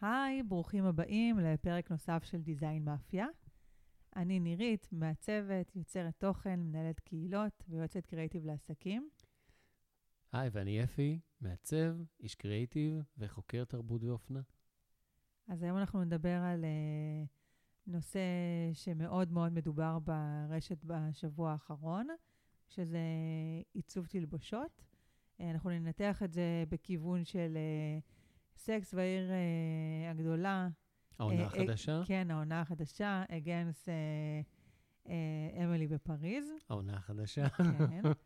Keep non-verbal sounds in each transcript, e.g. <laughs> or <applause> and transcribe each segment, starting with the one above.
היי, ברוכים הבאים לפרק נוסף של דיזיין מאפיה. אני נירית, מעצבת, יוצרת תוכן, מנהלת קהילות ויועצת קריאיטיב לעסקים. היי, ואני אפי, מעצב, איש קריאיטיב וחוקר תרבות ואופנה. אז היום אנחנו נדבר על uh, נושא שמאוד מאוד מדובר ברשת בשבוע האחרון, שזה עיצוב תלבושות. Uh, אנחנו ננתח את זה בכיוון של uh, סקס והעיר uh, הגדולה. העונה החדשה? כן, העונה החדשה, אגנס אמילי בפריז. העונה החדשה? כן.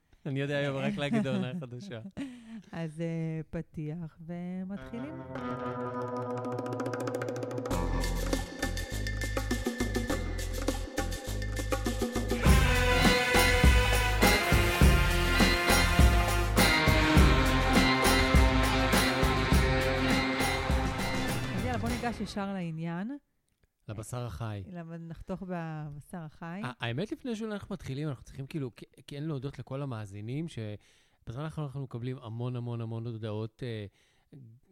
<laughs> אני יודע היום רק להגיד העונה החדשה. <laughs> אז פתיח ומתחילים. ישר לעניין. לבשר החי. נחתוך בבשר החי. האמת, לפני שאנחנו מתחילים, אנחנו צריכים כאילו כן להודות לכל המאזינים, שבזמן האחרון אנחנו מקבלים המון המון המון הודעות אה,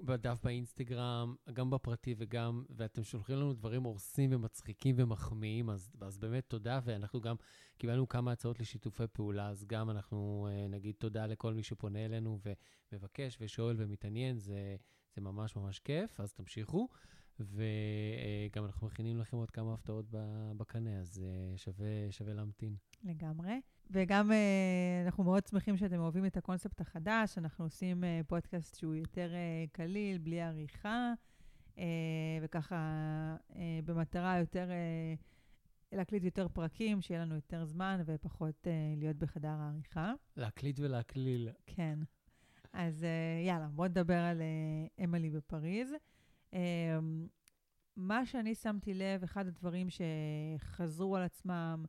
בדף באינסטגרם, גם בפרטי וגם, ואתם שולחים לנו דברים הורסים ומצחיקים ומחמיאים, אז, אז באמת תודה, ואנחנו גם קיבלנו כמה הצעות לשיתופי פעולה, אז גם אנחנו אה, נגיד תודה לכל מי שפונה אלינו ומבקש ושואל ומתעניין, זה, זה ממש ממש כיף, אז תמשיכו. וגם אנחנו מכינים לכם עוד כמה הפתעות בקנה, אז שווה, שווה להמתין. לגמרי. וגם אנחנו מאוד שמחים שאתם אוהבים את הקונספט החדש. אנחנו עושים פודקאסט שהוא יותר קליל, בלי עריכה, וככה במטרה יותר להקליט יותר פרקים, שיהיה לנו יותר זמן ופחות להיות בחדר העריכה. להקליט ולהקליל. כן. אז יאללה, בואו נדבר על אמילי בפריז. מה שאני שמתי לב, אחד הדברים שחזרו על עצמם,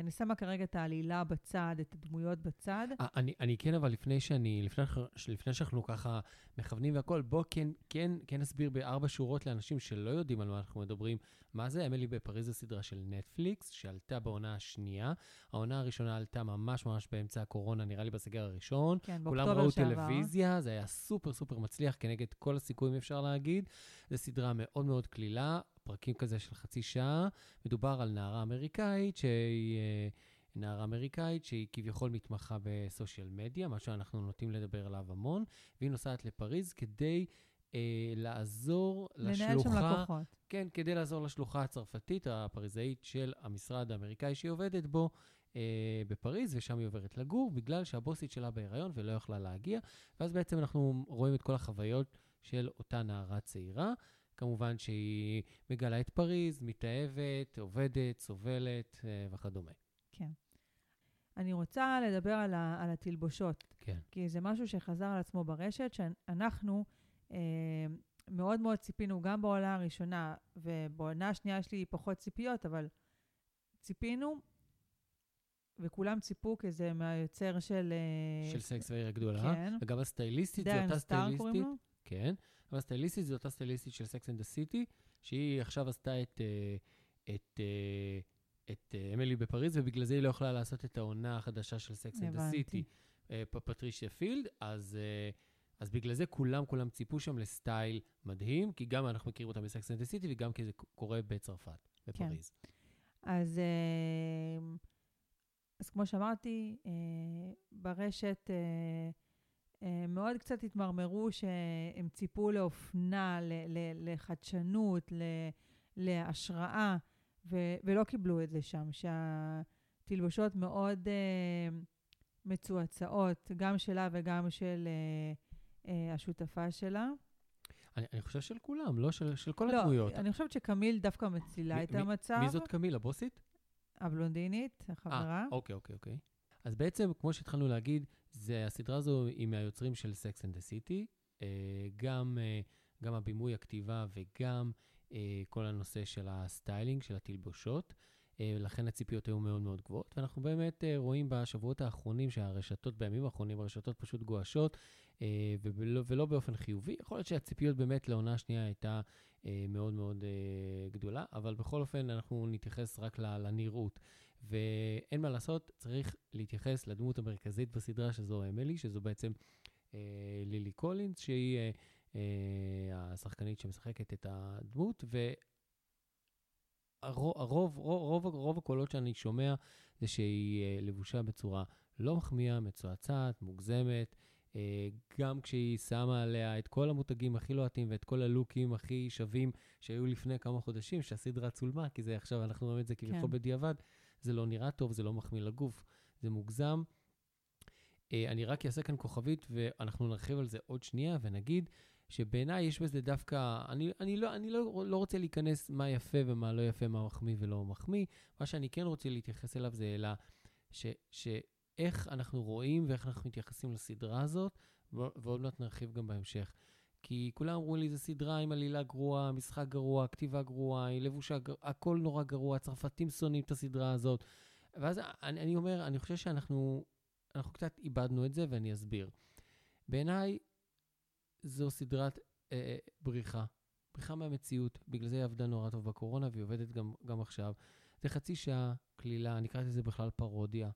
אני שמה כרגע את העלילה בצד, את הדמויות בצד. אני, אני כן, אבל לפני שאני, לפני, לפני שאנחנו ככה מכוונים והכול, בוא כן, כן, כן נסביר בארבע שורות לאנשים שלא יודעים על מה אנחנו מדברים. מה זה? אמילי בפריז זו סדרה של נטפליקס, שעלתה בעונה השנייה. העונה הראשונה עלתה ממש ממש באמצע הקורונה, נראה לי בסגר הראשון. כן, באוקטובר שעבר. כולם ראו. טלוויזיה, זה היה סופר סופר מצליח כנגד כל הסיכויים, אפשר להגיד. זו סדרה מאוד מאוד קלילה, פרקים כזה של חצי שעה. מדובר על נערה אמריקאית שהיא... נערה אמריקאית שהיא כביכול מתמחה בסושיאל מדיה, מה שאנחנו נוטים לדבר עליו המון, והיא נוסעת לפריז כדי אה, לעזור לשלוחה... לנהל שם לקוחות. כן, כדי לעזור לשלוחה הצרפתית, הפריזאית של המשרד האמריקאי שהיא עובדת בו אה, בפריז, ושם היא עוברת לגור, בגלל שהבוסית שלה בהיריון ולא יכלה להגיע. ואז בעצם אנחנו רואים את כל החוויות של אותה נערה צעירה. כמובן שהיא מגלה את פריז, מתאהבת, עובדת, סובלת אה, וכדומה. כן. אני רוצה לדבר על, ה, על התלבושות. כן. כי זה משהו שחזר על עצמו ברשת, שאנחנו אה, מאוד מאוד ציפינו, גם בעונה הראשונה, ובעונה השנייה יש לי פחות ציפיות, אבל ציפינו, וכולם ציפו, כי זה מהיוצר של... אה, של סקס והעיר הגדולה. כן. וגם הסטייליסטית, זו אותה סטייליסטית. כן. אבל הסטייליסטית זו אותה סטייליסטית של Sex and the City, שהיא עכשיו עשתה את, אה, את, אה, את אמילי בפריז, ובגלל זה היא לא יכולה לעשות את העונה החדשה של Sex and the City, פטרישיה פילד, אז... אז בגלל זה כולם, כולם ציפו שם לסטייל מדהים, כי גם אנחנו מכירים אותם ב Sex and City, וגם כי זה קורה בצרפת, בפריז. כן. אז, אז כמו שאמרתי, ברשת מאוד קצת התמרמרו שהם ציפו לאופנה, לחדשנות, להשראה, ולא קיבלו את זה שם, שהתלבושות מאוד מצועצעות, גם שלה וגם של... אה, השותפה שלה. אני, אני חושב של כולם, לא של, של כל לא, הדמויות. לא, אני חושבת שקמיל דווקא מצילה מ, את מ, המצב. מי זאת קמיל, הבוסית? הבלונדינית, החברה. אה, אוקיי, אוקיי, אוקיי. אז בעצם, כמו שהתחלנו להגיד, זה, הסדרה הזו היא מהיוצרים של Sex and the City. אה, גם, אה, גם הבימוי, הכתיבה וגם אה, כל הנושא של ה styling, של התלבושות. לכן הציפיות היו מאוד מאוד גבוהות. ואנחנו באמת רואים בשבועות האחרונים שהרשתות, בימים האחרונים, הרשתות פשוט גועשות, ולא, ולא באופן חיובי. יכול להיות שהציפיות באמת לעונה השנייה הייתה מאוד מאוד גדולה, אבל בכל אופן אנחנו נתייחס רק לנראות. ואין מה לעשות, צריך להתייחס לדמות המרכזית בסדרה, שזו אמילי, שזו בעצם לילי קולינס, שהיא השחקנית שמשחקת את הדמות, והרוב רוב, רוב, רוב הקולות שאני שומע זה שהיא לבושה בצורה לא מחמיאה, מצועצעת, מוגזמת. גם כשהיא שמה עליה את כל המותגים הכי לוהטים ואת כל הלוקים הכי שווים שהיו לפני כמה חודשים, שהסדרה צולמה, כי זה עכשיו, אנחנו רואים את זה כביכול כן. בדיעבד, זה לא נראה טוב, זה לא מחמיא לגוף, זה מוגזם. אני רק אעשה כאן כוכבית, ואנחנו נרחיב על זה עוד שנייה, ונגיד שבעיניי יש בזה דווקא, אני, אני, לא, אני לא, לא רוצה להיכנס מה יפה ומה לא יפה, מה מחמיא ולא מחמיא. מה שאני כן רוצה להתייחס אליו זה אלא ש, ש, איך אנחנו רואים ואיך אנחנו מתייחסים לסדרה הזאת, ועוד מעט נרחיב גם בהמשך. כי כולם אמרו לי, זו סדרה עם עלילה גרועה, משחק גרוע, כתיבה גרועה, היא לבושה, גרוע, הכל נורא גרוע, הצרפתים שונאים את הסדרה הזאת. ואז אני, אני אומר, אני חושב שאנחנו אנחנו קצת איבדנו את זה, ואני אסביר. בעיניי, זו סדרת אה, אה, בריחה. בריחה מהמציאות. בגלל זה היא עבדה נורא טוב בקורונה, והיא עובדת גם, גם עכשיו. זה חצי שעה קלילה, אני קראתי לזה בכלל פרודיה.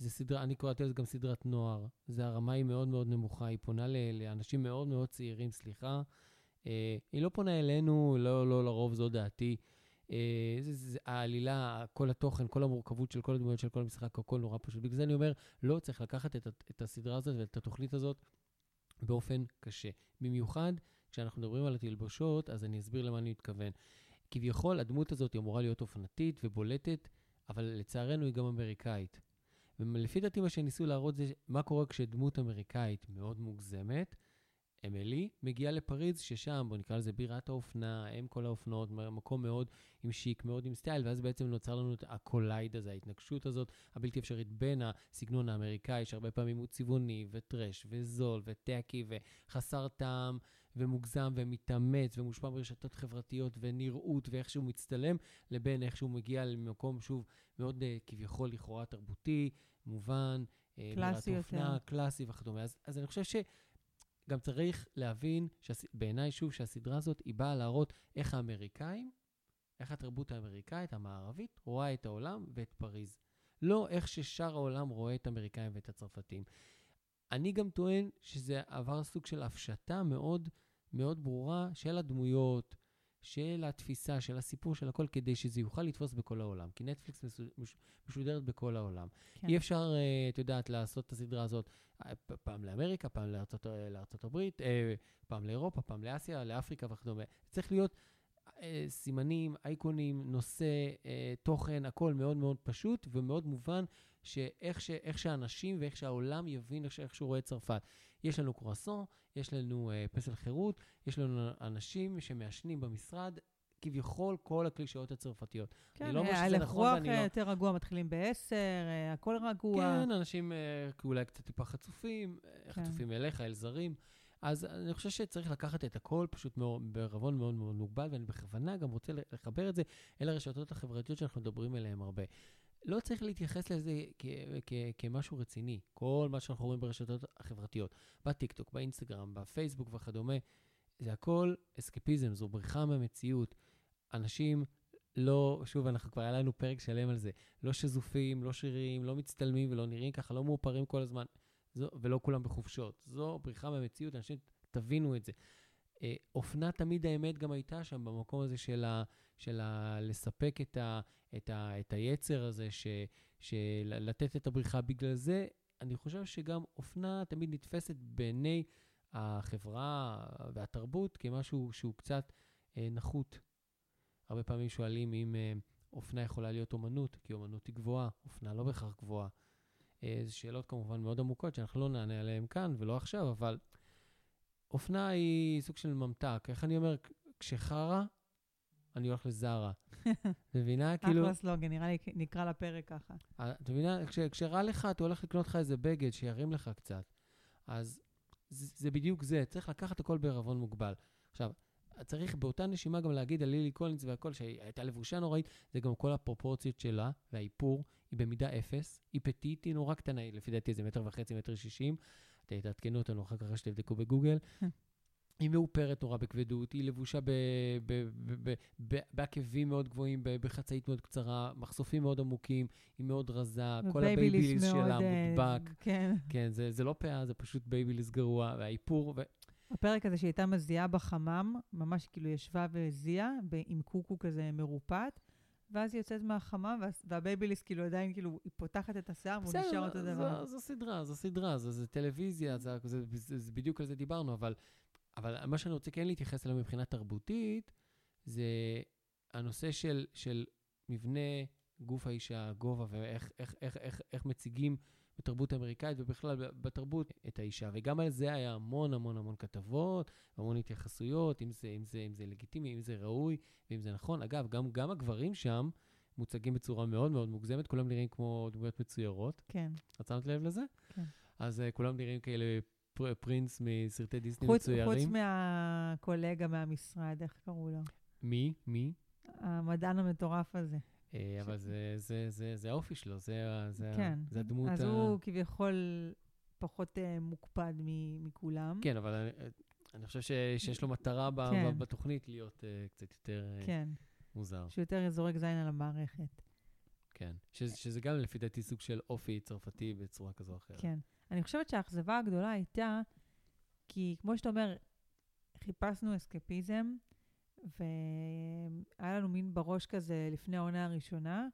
זה סדרה, אני קראתי לזה גם סדרת נוער. זה הרמה היא מאוד מאוד נמוכה, היא פונה לאנשים מאוד מאוד צעירים, סליחה. אה, היא לא פונה אלינו, לא, לא לרוב זו דעתי. אה, זה, זה, העלילה, כל התוכן, כל המורכבות של כל הדמויות של כל המשחק, הכל נורא פשוט. בגלל זה אני אומר, לא צריך לקחת את, את הסדרה הזאת ואת התוכנית הזאת באופן קשה. במיוחד כשאנחנו מדברים על התלבושות, אז אני אסביר למה אני מתכוון. כביכול, הדמות הזאת אמורה להיות אופנתית ובולטת, אבל לצערנו היא גם אמריקאית. ולפי דעתי מה שניסו להראות זה מה קורה כשדמות אמריקאית מאוד מוגזמת, אמילי מגיעה לפריז, ששם, בוא נקרא לזה בירת האופנה, אם כל האופנות, מקום מאוד עם שיק, מאוד עם סטייל, ואז בעצם נוצר לנו את ה collide הזה, ההתנגשות הזאת, הבלתי אפשרית בין הסגנון האמריקאי, שהרבה פעמים הוא צבעוני, ו trash, וזול, ו tacky, וחסר טעם, ומוגזם, ומתאמץ, ומושפע ברשתות חברתיות, ונראות, ואיך שהוא מצטלם, לבין איך שהוא מגיע למקום, שוב, מאוד uh, כביכול לכאורה תרבותי, מובן, אה, קלאסי יותר. אופנה, קלאסי וכדומה. אז, אז אני חושב ש... גם צריך להבין, בעיניי שוב, שהסדרה הזאת היא באה להראות איך האמריקאים, איך התרבות האמריקאית, המערבית, רואה את העולם ואת פריז. לא איך ששאר העולם רואה את האמריקאים ואת הצרפתים. אני גם טוען שזה עבר סוג של הפשטה מאוד מאוד ברורה של הדמויות, של התפיסה, של הסיפור, של הכל, כדי שזה יוכל לתפוס בכל העולם. כי נטפליקס משודרת בכל העולם. כן. אי אפשר, אה, את יודעת, לעשות את הסדרה הזאת אה, פעם לאמריקה, פעם לארצות, אה, לארצות הברית, פעם לאירופה, פעם לאסיה, לאפריקה וכדומה. צריך להיות סימנים, אייקונים, נושא, תוכן, הכל מאוד מאוד פשוט ומאוד מובן, שאיך ש, שאנשים ואיך שהעולם יבין איך, שהוא רואה צרפת. יש לנו קרואסון, יש לנו uh, פסל חירות, יש לנו אנשים שמעשנים במשרד, כביכול כל הקלישאות הצרפתיות. כן, אני לא אומר שזה נכון ואני לא... רוח יותר רגוע, מתחילים ב-10, uh, הכל רגוע. כן, אנשים uh, אולי קצת טיפה חצופים, כן. חצופים אליך, אל זרים. אז אני חושב שצריך לקחת את הכל פשוט בערבון מאוד מאוד מוגבל, ואני בכוונה גם רוצה לחבר את זה אל הרשתות החברתיות שאנחנו מדברים עליהן הרבה. לא צריך להתייחס לזה כ- כ- כמשהו רציני. כל מה שאנחנו רואים ברשתות החברתיות, בטיקטוק, באינסטגרם, בפייסבוק וכדומה, זה הכל אסקפיזם, זו בריחה מהמציאות. אנשים לא, שוב, אנחנו כבר היה לנו פרק שלם על זה, לא שזופים, לא שרירים, לא מצטלמים ולא נראים ככה, לא מאופרים כל הזמן, זו, ולא כולם בחופשות. זו בריחה מהמציאות, אנשים, תבינו את זה. אה, אופנה תמיד האמת גם הייתה שם, במקום הזה של, ה, של ה, לספק את, ה, את, ה, את היצר הזה, ש, של לתת את הבריחה. בגלל זה, אני חושב שגם אופנה תמיד נתפסת בעיני החברה והתרבות כמשהו שהוא קצת אה, נחות. הרבה פעמים שואלים אם אה, אופנה יכולה להיות אומנות, כי אומנות היא גבוהה, אופנה לא בהכרח גבוהה. אה, זה שאלות כמובן מאוד עמוקות שאנחנו לא נענה עליהן כאן ולא עכשיו, אבל אופנה היא סוג של ממתק. איך אני אומר? כשחרא, אני הולך לזרה. <laughs> מבינה? כאילו... אחלה סלוגן, נראה לי נקרא לפרק ככה. אה, את מבינה? כש, כשרע לך, אתה הולך לקנות לך איזה בגד שירים לך קצת. אז זה, זה בדיוק זה, צריך לקחת הכל בערבון מוגבל. עכשיו, צריך באותה נשימה גם להגיד על לילי קולינס והכל, שהייתה לבושה נוראית, זה גם כל הפרופורציות שלה והאיפור, היא במידה אפס, היא פטית, היא נורא קטנה, לפי דעתי זה מטר וחצי, מטר שישים. תעדכנו אותנו אחר כך שתבדקו בגוגל. היא מאופרת נורא בכבדות, היא לבושה בעקבים מאוד גבוהים, בחצאית מאוד קצרה, מחשופים מאוד עמוקים, היא מאוד רזה, כל הבייביליס שלה אה, מודבק. כן. כן, זה, זה לא פאה, זה פשוט בייביליס גרוע, והאיפור, ו... הפרק הזה שהיא הייתה מזיעה בחמם, ממש כאילו ישבה והזיעה עם קוקו כזה מרופט, ואז היא יוצאת מהחמם, וה- והבייביליס כאילו עדיין, כאילו, היא פותחת את השיער והוא נשאר אותו דבר. זו סדרה, זו סדרה, זו, טלוויזיה, זה, זה, זה, זה בדיוק על זה דיברנו, אבל, אבל מה שאני רוצה כן להתייחס אליו מבחינה תרבותית, זה הנושא של, של מבנה גוף האישה, גובה, ואיך איך, איך, איך, איך מציגים בתרבות האמריקאית ובכלל בתרבות את האישה. וגם על זה היה המון המון המון כתבות, המון התייחסויות, אם זה, אם זה, אם זה לגיטימי, אם זה ראוי, ואם זה נכון. אגב, גם, גם הגברים שם מוצגים בצורה מאוד מאוד מוגזמת, כולם נראים כמו דמויות מצוירות. כן. את שמת לב לזה? כן. אז uh, כולם נראים כאלה פר, פרינס מסרטי דיסני חוץ, מצוירים. חוץ מהקולגה מהמשרד, איך קראו לו? מי? מי? המדען המטורף הזה. אה, אבל זה, זה, זה, זה האופי שלו, זה, זה, כן. זה הדמות אז ה... הוא כביכול פחות uh, מוקפד מ- מכולם. כן, אבל אני, אני חושב ש, שיש לו מטרה ב, כן. בתוכנית להיות uh, קצת יותר uh, כן. מוזר. שיותר זורק זין על המערכת. כן. שזה, שזה גם לפי דעתי סוג של אופי צרפתי בצורה כזו או אחרת. כן. אני חושבת שהאכזבה הגדולה הייתה, כי כמו שאתה אומר, חיפשנו אסקפיזם, והיה לנו מין בראש כזה לפני העונה הראשונה,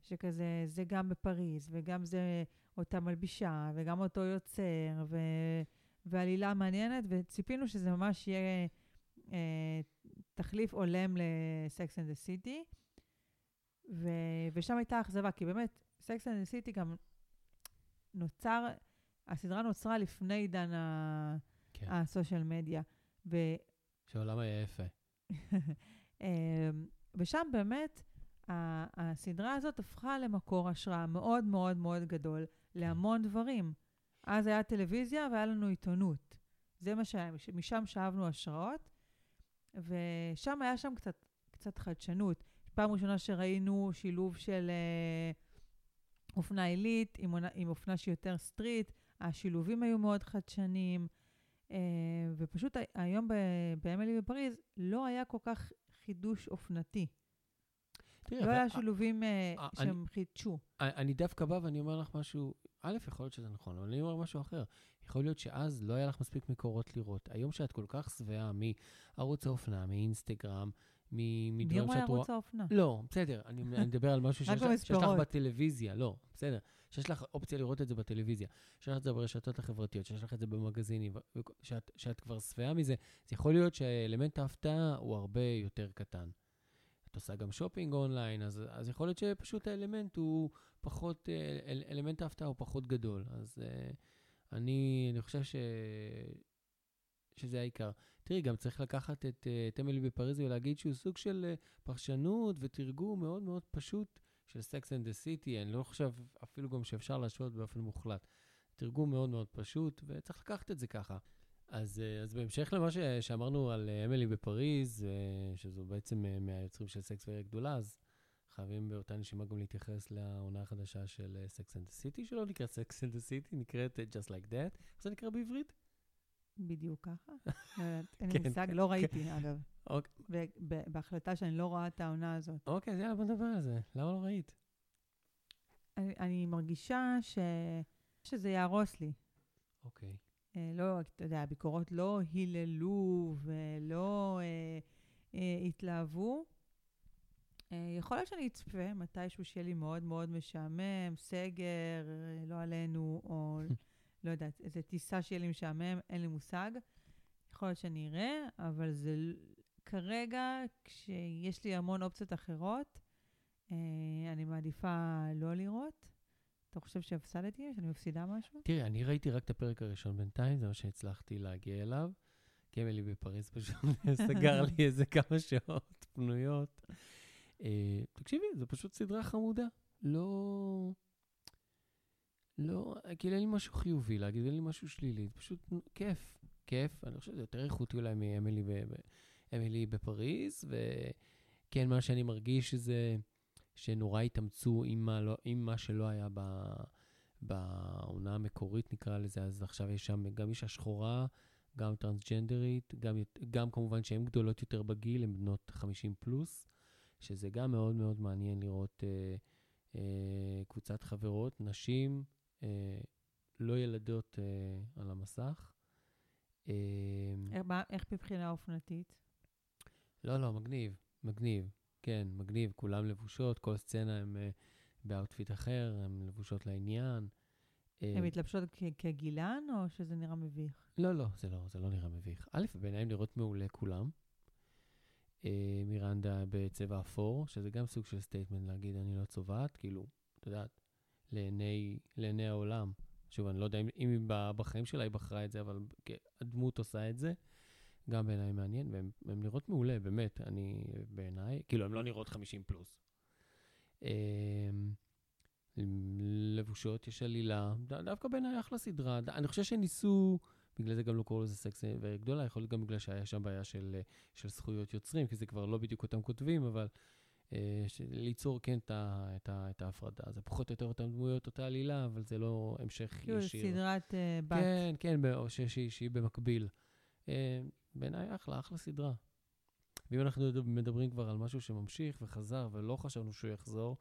שכזה, זה גם בפריז, וגם זה אותה מלבישה, וגם אותו יוצר, ו... ועלילה מעניינת, וציפינו שזה ממש יהיה אה, תחליף הולם ל-Sex and the City. ו... ושם הייתה אכזבה, כי באמת, Sex and the City גם נוצר, הסדרה נוצרה לפני עידן כן. הסושיאל מדיה. ו... שהעולם היה יפה. אמ, ושם באמת, הסדרה הזאת הפכה למקור השראה מאוד מאוד מאוד גדול להמון דברים. אז היה טלוויזיה והיה לנו עיתונות. זה מה שהיה, מש- משם שאבנו השראות, ושם היה שם קצת, קצת חדשנות. פעם ראשונה שראינו שילוב של אה, אופנה עילית עם, עם אופנה שהיא יותר סטריט, השילובים היו מאוד חדשניים, ופשוט ה- היום באמילי בפריז לא היה כל כך חידוש אופנתי. תראי, לא היה שילובים אה, אה, שהם חידשו. אני, דווקא בא ואני אומר לך משהו, א', יכול להיות שזה נכון, אבל אני אומר משהו אחר. יכול להיות שאז לא היה לך מספיק מקורות לראות. היום שאת כל כך שבעה מערוץ האופנה, מאינסטגרם, מדברים רואה שאת רואה... ערוץ האופנה? לא, בסדר, אני, מדבר על משהו <laughs> שיש, לך- שיש לך. בטלוויזיה, לא, בסדר. שיש לך אופציה לראות את זה בטלוויזיה, שיש לך את זה ברשתות החברתיות, שיש לך את זה במגזינים, שאת, שאת כבר שבעה מזה, אז יכול להיות שאלמנט ההפתעה הוא הרבה יותר קטן. את עושה גם shopping online, אז, אז יכול להיות שפשוט האלמנט הוא פחות, אה, אל, אלמנט ההפתעה הוא פחות גדול. אז uh, אני, אני חושב ש, שזה העיקר. תראי, גם צריך לקחת את, אה, את אמילי בפריז ולהגיד שהוא סוג של אה, פרשנות ותרגום מאוד מאוד פשוט של Sex and the City. אני לא חושב אפילו גם שאפשר להשוות באופן מוחלט. תרגום מאוד מאוד פשוט, וצריך לקחת את זה ככה. אז, אה, אז בהמשך למה ש, שאמרנו על אמילי בפריז, שזו בעצם מהיוצרים של סקס ועיר גדולה, אז חייבים באותה נשימה גם להתייחס לעונה החדשה של and the City, שלא נקראת and the City, נקראת Just Like That. איך זה נקרא בעברית? בדיוק ככה. <laughs> לא אין לי כן, מושג, כן, לא ראיתי, אגב. אוקיי. ובהחלטה שאני לא רואה את העונה הזאת. אוקיי, אז יאללה, בוא נדבר על זה. למה לא ראית? אני, מרגישה. שזה יהרוס לי. אוקיי. אה, לא, אתה יודע, הביקורות לא היללו ולא אה, אה, התלהבו. יכול להיות שאני אצפה מתישהו שיהיה לי מאוד מאוד משעמם, סגר, לא עלינו, או <laughs> לא יודעת, איזו טיסה שיהיה לי משעמם, אין לי מושג. יכול להיות שאני אראה, אבל זה כרגע, כשיש לי המון אופציות אחרות, אה, אני מעדיפה לא לראות. אתה חושב שהפסדתי? שאני מפסידה משהו? תראי, אני ראיתי רק את הפרק הראשון בינתיים, זה מה שהצלחתי להגיע אליו. כי אמילי בפריז פשוט <laughs> סגר לי איזה כמה שעות פנויות. אה, תקשיבי, זו פשוט סדרה חמודה. לא... לא, כאילו אין לי משהו חיובי להגיד, אין לי משהו שלילי, פשוט כיף, כיף. אני חושב שזה יותר איכותי אולי מאמילי ב- ב- בפריז, וכן, מה שאני מרגיש זה שנורא התאמצו עם מה, לא, עם מה שלא היה ב... בעונה המקורית נקרא לזה, אז עכשיו יש שם גם אישה שחורה, גם טרנסג'נדרית, גם, גם כמובן שהן גדולות יותר בגיל, הן בנות 50 פלוס, שזה גם מאוד מאוד מעניין לראות אה, אה, קבוצת חברות, נשים, לא ילדות אה, על המסך. אה, איך- מבחינה אופנתית? לא, לא, מגניב, מגניב. כן, מגניב, כולם לבושות, כל סצנה הם אה, ב outfit אחר, הן לבושות לעניין. אה, הן מתלבשות כגילן, או שזה נראה מביך? לא, לא, זה לא, זה לא נראה מביך. א', בעיניי הם נראות מעולה כולם. אה, מירנדה בצבע אפור, שזה גם סוג של statement להגיד, אני לא צובעת, כאילו, את יודעת, לעיני, לעיני העולם. שוב, אני לא יודע אם, אם היא בחיים שלה היא בחרה את זה, אבל הדמות עושה את זה. גם בעיניי מעניין, והן הן נראות מעולה, באמת, אני, בעיניי, כאילו, הן לא נראות 50 פלוס. אה, לבושות, יש עלילה, דווקא בעיניי אחלה סדרה. אני חושב שניסו, בגלל זה גם לא קראו לזה סקס וגדולה, יכול להיות גם בגלל שהיה שם בעיה של, של זכויות יוצרים, כי זה כבר לא בדיוק אותם כותבים, אבל ליצור כן את, ה, את, ה, את ההפרדה. זה פחות או יותר אותן דמויות, אותה עלילה, אבל זה לא המשך כאילו, ישיר. סדרת אה, בת. כן, כן, או שהיא במקביל. אה, בעיניי אחלה, אחלה סדרה. ואם אנחנו מדב- מדברים כבר על משהו שממשיך וחזר ולא חשבנו שהוא יחזור,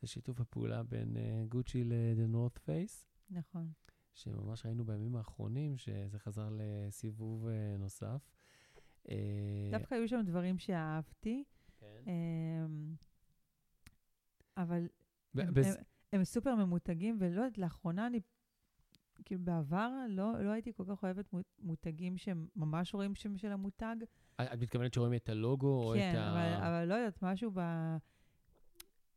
זה שיתוף הפעולה בין אה, גוצ'י ל-The North Face, נכון. שממש ראינו בימים האחרונים שזה חזר לסיבוב אה, נוסף. אה, דווקא היו שם דברים שאהבתי, כן. אמ, אבל הם, בס- הם, הם סופר ממותגים, ולא יודעת, לאחרונה אני, כאילו בעבר לא, לא הייתי כל כך אוהבת מו- מותגים שהם ממש רואים שם של המותג. את מתכוונת שרואים את הלוגו או כן, את ה... אבל, אבל לא יודעת, משהו ב...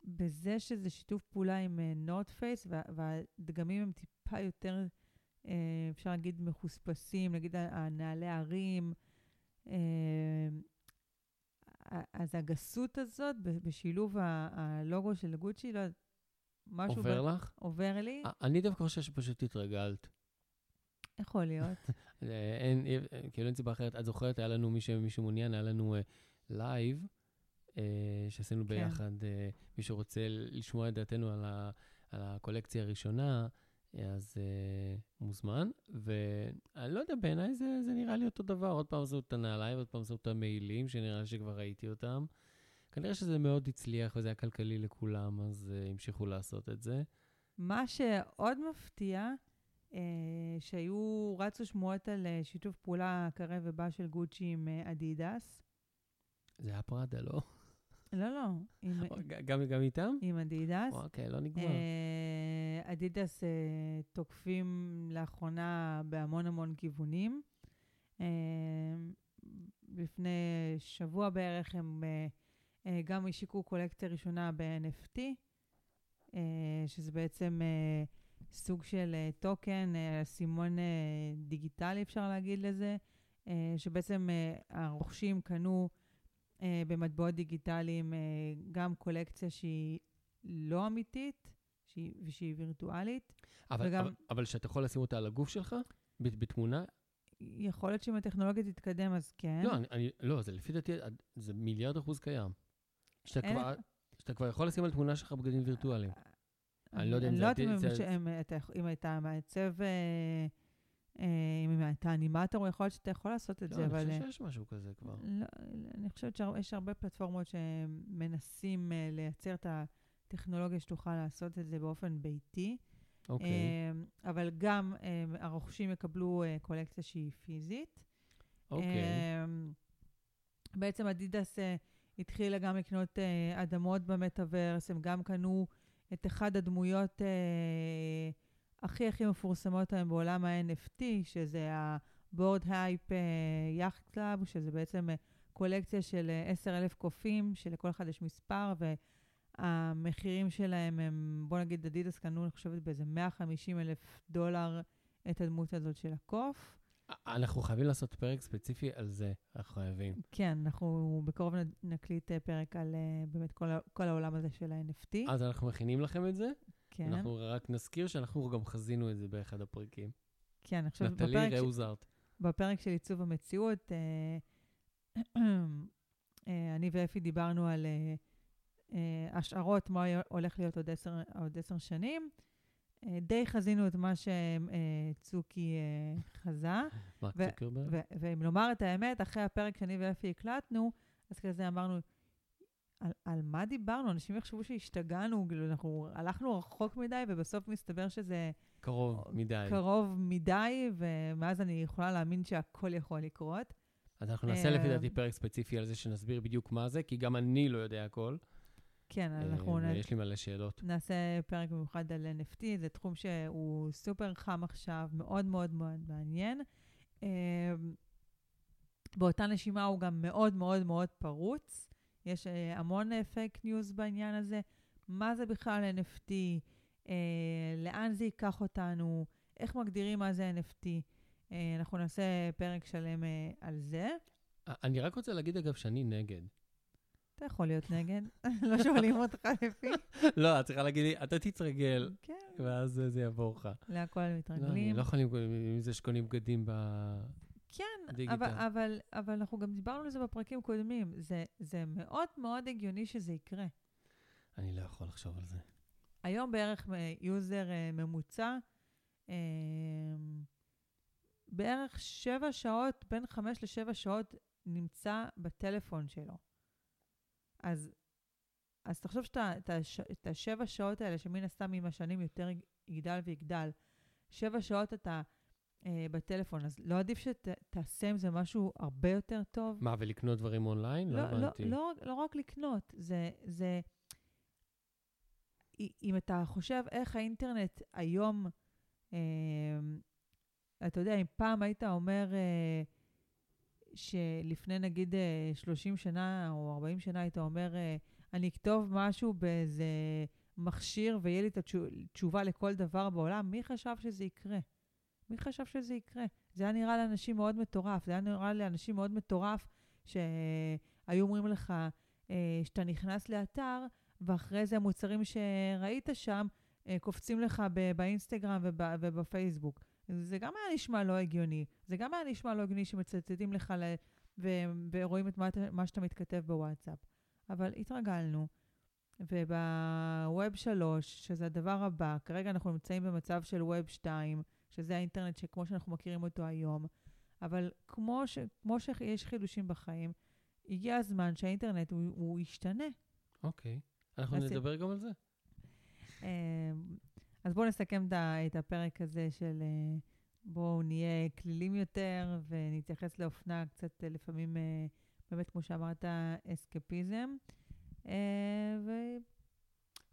בזה שזה שיתוף פעולה עם נוט פייס, והדגמים הם טיפה יותר, אה, אפשר להגיד, מחוספסים, נגיד הנעלי הרים. אה, אז הגסות הזאת, בשילוב הלוגו של גוצ'י, לא יודעת, משהו... עובר ב- לך? עובר לי, אה, אני דווקא חושב שפשוט התרגלת. יכול להיות. אה, <laughs> אין, אה, כאילו אין סיבה אחרת. את זוכרת, היה לנו, מי שמעוניין, היה לנו live, שעשינו כן. ביחד. אה, מי שרוצה לשמוע את דעתנו על, הקולקציה הראשונה, אה, אז אה, מוזמן. ואני לא יודע, בעיניי זה, זה נראה לי אותו דבר. עוד פעם עשו את הנעליים, עוד פעם עשו את המעילים, שנראה לי שכבר ראיתי אותם. כנראה שזה מאוד הצליח וזה היה כלכלי לכולם, אז אה, המשיכו לעשות את זה. מה שעוד מפתיע, אה, שהיו, רצו שמועות על אה, שיתוף פעולה קרב ובא של גוצ'י עם אדידס. זה היה פראדה, לא? לא, לא, עם, גם, גם איתם? עם אדידס. אוקיי, לא נגמר. אה, אדידס אה, תוקפים לאחרונה בהמון המון כיוונים. אה, לפני שבוע בערך הם אה, אה, גם השיקו קולקציה ראשונה ב-NFT, אה, שזה בעצם אה, סוג של אה, טוקן, אה, סימון אה, דיגיטלי אפשר להגיד לזה, אה, שבעצם אה, הרוכשים קנו אה, במטבעות דיגיטליים אה, גם קולקציה שהיא לא אמיתית, שהיא, ושהיא וירטואלית. אבל, וגם- אבל, אבל שאתה יכול לשים אותה על הגוף שלך? ב- בתמונה? יכול להיות שאם הטכנולוגיה תתקדם, אז כן. לא, אני, אני, לא, זה לפי דעתי, זה מיליארד אחוז קיים. שאתה אין- כבר, שאתה כבר יכול לשים על תמונה שלך בגדים וירטואליים. אני לא יודע אם אני זה לא יודעת אם אתה מעצב, אה, אה, אם אתה אנימטור, יכול להיות שאתה יכול לעשות את לא, זה, אני אבל... חושב אה, שיש משהו כזה כבר. לא, אני חושבת שיש הרבה פלטפורמות שמנסים אה, לייצר את הטכנולוגיה שתוכל לעשות את זה באופן ביתי. אוקיי. אה, אבל גם אה, הרוכשים יקבלו אה, קולקציה שהיא פיזית. אוקיי. אה, בעצם אדידס אה, התחילה גם לקנות אה, אדמות במטאוורס, הם גם קנו את אחד הדמויות אה, הכי הכי מפורסמות היום בעולם ה-NFT, שזה ה-board hype אה, yacht club, שזה בעצם אה, קולקציה של אה, 10,000 קופים, שלכל אחד יש מספר, והמחירים שלהם הם, בוא נגיד, אדידס קנו, אני חושבת, באיזה 150 אלף דולר את הדמות הזאת של הקוף. אנחנו חייבים לעשות פרק ספציפי על זה, אנחנו חייבים. כן, אנחנו בקרוב נקליט אה, פרק על אה, באמת כל, כל העולם הזה של ה-NFT. אז אנחנו מכינים לכם את זה? כן, אנחנו רק נזכיר שאנחנו גם חזינו את זה באחד הפרקים. כן, אני חושבת נטלי בפרק, ש... ראו זארט. בפרק של עיצוב המציאות, אה, אה, אני ואפי דיברנו על אה, השערות, מה הולך להיות עוד עשר, עוד עשר שנים. די חזינו את מה שצוקי חזה. <laughs> מרק צוקרברג? ואם לומר את האמת, אחרי הפרק שאני ואפי הקלטנו, אז כזה אמרנו, על, על מה דיברנו? אנשים יחשבו שהשתגענו, כאילו, אנחנו הלכנו רחוק מדי, ובסוף מסתבר שזה קרוב מדי. קרוב מדי, ומאז אני יכולה להאמין שהכל יכול לקרות. אז אנחנו נעשה לפי אה, דעתי פרק ספציפי על זה, שנסביר בדיוק מה זה, כי גם אני לא יודע הכל. כן, אה, אנחנו ויש לי מלא שאלות. נעשה פרק במיוחד על NFT, זה תחום שהוא סופר חם עכשיו, מאוד מאוד מאוד מעניין. אה, באותה נשימה הוא גם מאוד מאוד מאוד פרוץ. יש אה, המון פייק ניוז בעניין הזה. מה זה בכלל NFT? אה, לאן זה ייקח אותנו? איך מגדירים מה זה NFT? אה, אנחנו נעשה פרק שלם אה, על זה. אני רק רוצה להגיד, אגב, שאני נגד. אתה יכול להיות נגד, <laughs> לא שואלים אותך לפי. <laughs> לא, את צריכה להגיד לי, אתה תתרגל, כן, ואז זה יעבור לך. להכל לא, אני מתרגלים. לא יכול עם זה שקונים בגדים. כן, דיגיטל. אבל, אבל, אבל אנחנו גם דיברנו על זה בפרקים קודמים. זה, זה מאוד מאוד הגיוני שזה יקרה. אני לא יכול לחשוב על זה. היום בערך יוזר אה, ממוצע, אה, בערך שבע שעות, בין חמש לשבע שעות, נמצא בטלפון שלו. אז, אז תחשוב שאתה, את הש- את השבע שעות האלה, שמן הסתם עם השנים יותר יגדל ויגדל, שבע שעות אתה אה, בטלפון, אז לא עדיף שתעשה עם זה משהו הרבה יותר טוב? מה, ולקנות דברים אונליין? לא לא, לא, הבנתי. לא, לא רק לקנות, זה, זה... אם אתה חושב איך האינטרנט היום, אה, אתה יודע, אם פעם היית אומר אה, שלפני נגיד אה, 30 שנה או 40 שנה היית אומר, אה, אני אכתוב משהו באיזה מכשיר ויהיה לי את התשובה לכל דבר בעולם, מי חשב שזה יקרה? מי חשב שזה יקרה? זה היה נראה לאנשים מאוד מטורף. זה היה נראה לאנשים מאוד מטורף שהיו אומרים לך אה, שאתה נכנס לאתר, ואחרי זה המוצרים שראית שם אה, קופצים לך באינסטגרם וב- ובפייסבוק. זה גם היה נשמע לא הגיוני. זה גם היה נשמע לא הגיוני שמצטטים לך ל- ורואים את מה, מה שאתה מתכתב בוואטסאפ. אבל התרגלנו. ובווב 3, שזה הדבר הבא, כרגע אנחנו נמצאים במצב של ווב 2, שזה האינטרנט שכמו שאנחנו מכירים אותו היום, אבל כמו, ש, כמו שיש חידושים בחיים, הגיע הזמן שהאינטרנט הוא, הוא ישתנה. אוקיי. אנחנו אז- נדבר גם על זה. אה, אז בואו נסכם את הפרק הזה של אה, בואו נהיה כלילים יותר ונתייחס לאופנה קצת אה, לפעמים, אה, באמת, כמו שאמרת, אסקפיזם. ו-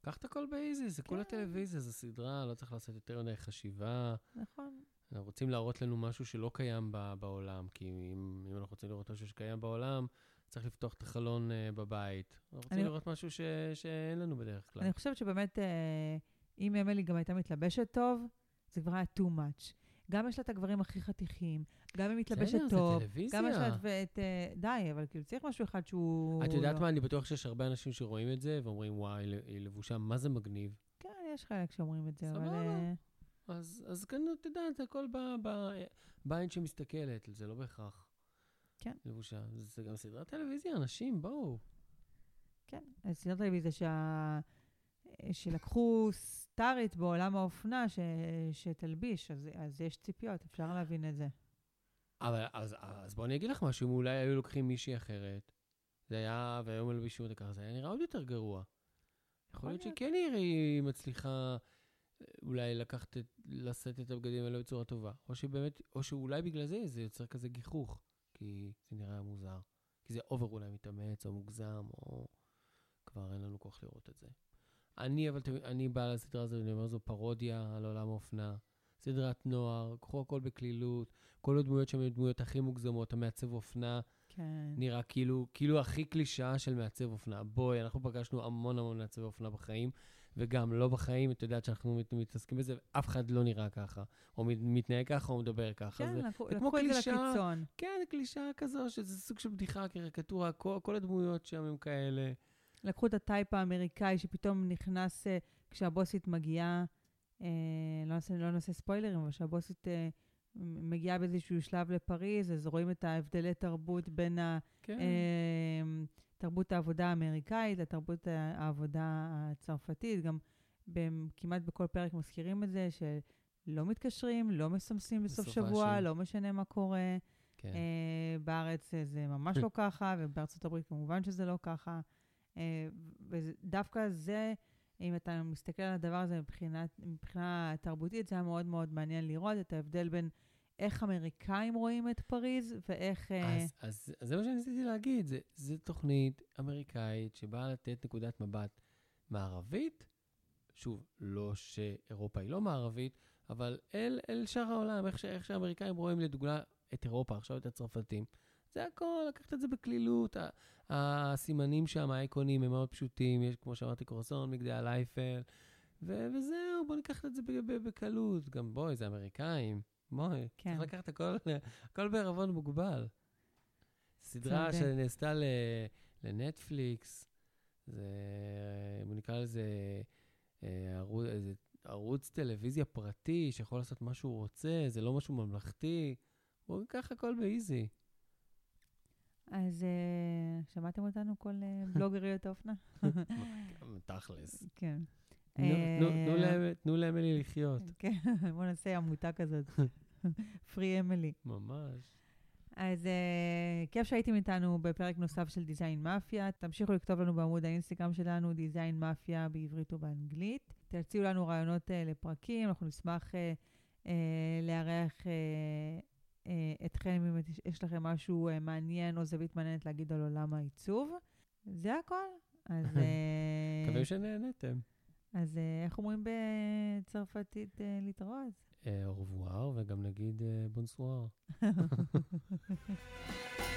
קח את הכל באיזי, זה כולה כן. טלוויזיה, זו סדרה, לא צריך לעשות יותר מדי חשיבה. נכון, רוצים להראות לנו משהו שלא קיים ב- בעולם, כי אם, אם אנחנו רוצים לראות משהו שקיים בעולם, צריך לפתוח את החלון uh, בבית. אנחנו רוצים אני- לראות משהו ש, שאין לנו בדרך כלל. אני חושבת שבאמת, אה, אם אמילי גם הייתה מתלבשת טוב, זה כבר היה too much. גם יש לה את הגברים הכי חתיכים, גם היא מתלבשת בסדר, טוב, זה טלוויזיה. גם יש לה את... אה, די, אבל כאילו צריך משהו אחד שהוא... את יודעת לא. מה? אני בטוח שיש הרבה אנשים שרואים את זה ואומרים, וואי, היא לבושה, מה זה מגניב. כן, יש חלק שאומרים את זה, אבל... סבבה. אה, אז, אז כאן, את יודעת, הכל ב- ב- בעין שמסתכלת, זה לא בהכרח. כן. לבושה. זה גם סדרת טלוויזיה, אנשים, בואו. כן, סדרת טלוויזיה שה... שלקחו סטארית בעולם האופנה ש... שתלביש, אז, אז יש ציפיות, אפשר להבין את זה. אבל אז, אז בואו אני אגיד לך משהו, אם אולי היו לוקחים מישהי אחרת, זה היה, והיו מלבישים אותה ככה, זה היה נראה עוד יותר גרוע. יכול להיות שכן היא- מצליחה אה, אולי לקחת, את- לשאת את הבגדים האלה בצורה טובה. או שבאמת, או שאולי בגלל זה זה יוצר כזה גיחוך, כי זה נראה מוזר. כי זה אובר אולי מתאמץ, או מוגזם, או כבר אין לנו כוח לראות את זה. אני, אבל אני בא לסדרה הזו, ואני אומר, זו פרודיה על עולם האופנה. סדרת נוער, קחו הכל בקלילות. כל הדמויות שם הן דמויות הכי מוגזמות, המעצב אופנה כן. נראה כאילו, כאילו הכי קלישאה של מעצב אופנה. בואי, אנחנו פגשנו המון המון מעצבי אופנה בחיים, וגם לא בחיים, את יודעת שאנחנו מת- מתעסקים בזה, ואף אחד לא נראה ככה, או מת- מתנהג ככה, או מדבר ככה. כן, זה, לקחו, זה כמו לקחו את זה. לקיצון. כן, קלישאה כזו, שזה סוג של בדיחה, קריקטורה, כל, כל הדמויות שם הם כאלה. לקחו את הטייפ האמריקאי שפתאום נכנס אה, כשהבוסית מגיעה, אה, לא, נעשה, לא נעשה ספוילרים, אבל כשהבוסית אה, מ- מגיעה באיזשהו שלב לפריז, אז רואים את ההבדלי תרבות בין כן. אה, תרבות העבודה האמריקאית לתרבות העבודה הצרפתית. גם כמעט בכל פרק מזכירים את זה, שלא מתקשרים, לא מסמסים בסוף שבוע, השני. לא משנה מה קורה. כן. אה, בארץ זה ממש <laughs> לא ככה, ובארצות הברית כמובן שזה לא ככה. אה, ודווקא זה אם אתה מסתכל על הדבר הזה מבחינה, מבחינה תרבותית, זה היה מאוד מאוד מעניין לראות את ההבדל בין איך אמריקאים רואים את פריז ואיך... אה, אז, אז, אז זה מה שניסיתי להגיד, זה תוכנית אמריקאית שבאה לתת נקודת מבט מערבית, שוב, לא שאירופה היא לא מערבית, אבל אל, אל שאר העולם, איך, איך שהאמריקאים רואים לדוגמה את אירופה, עכשיו את הצרפתים. זה הכל, לקחת את זה בקלילות. הסימנים שם, האיקונים, הם מאוד פשוטים, יש, כמו שאמרתי, קורסון, מגדל אייפל, ו- וזהו, בוא ניקח את זה בקלות. גם בואי, זה אמריקאים. בואי, כן. צריך לקחת הכל, הכל בערבון מוגבל. סדרה שנעשתה לנטפליקס, זה, בוא נקרא לזה אה, ערוץ, איזה ערוץ טלוויזיה פרטי שיכול לעשות מה שהוא רוצה, זה לא משהו ממלכתי. בואו ניקח הכל באיזי. אז uh, שמעתם אותנו, כל uh, בלוגריות האופנה? תכלס. כן. תנו לאמילי לחיות. כן, <laughs> בואו נעשה עמותה כזאת. <laughs> פרי אמילי. ממש. אז uh, כיף שהייתם איתנו בפרק נוסף של דיזיין מאפיה. תמשיכו לכתוב לנו בעמוד האינסטגרם שלנו, דיזיין מאפיה בעברית ובאנגלית. תציעו לנו רעיונות uh, לפרקים, אנחנו נשמח uh, uh, לארח uh, אתכם אם יש לכם משהו uh, מעניין או זווית מעניינת להגיד על עולם העיצוב. זה הכל. אז... <laughs> מקווים שנהנתם. אז איך אומרים בצרפתית להתראות? אורבואר, וגם נגיד בונסואר. <laughs>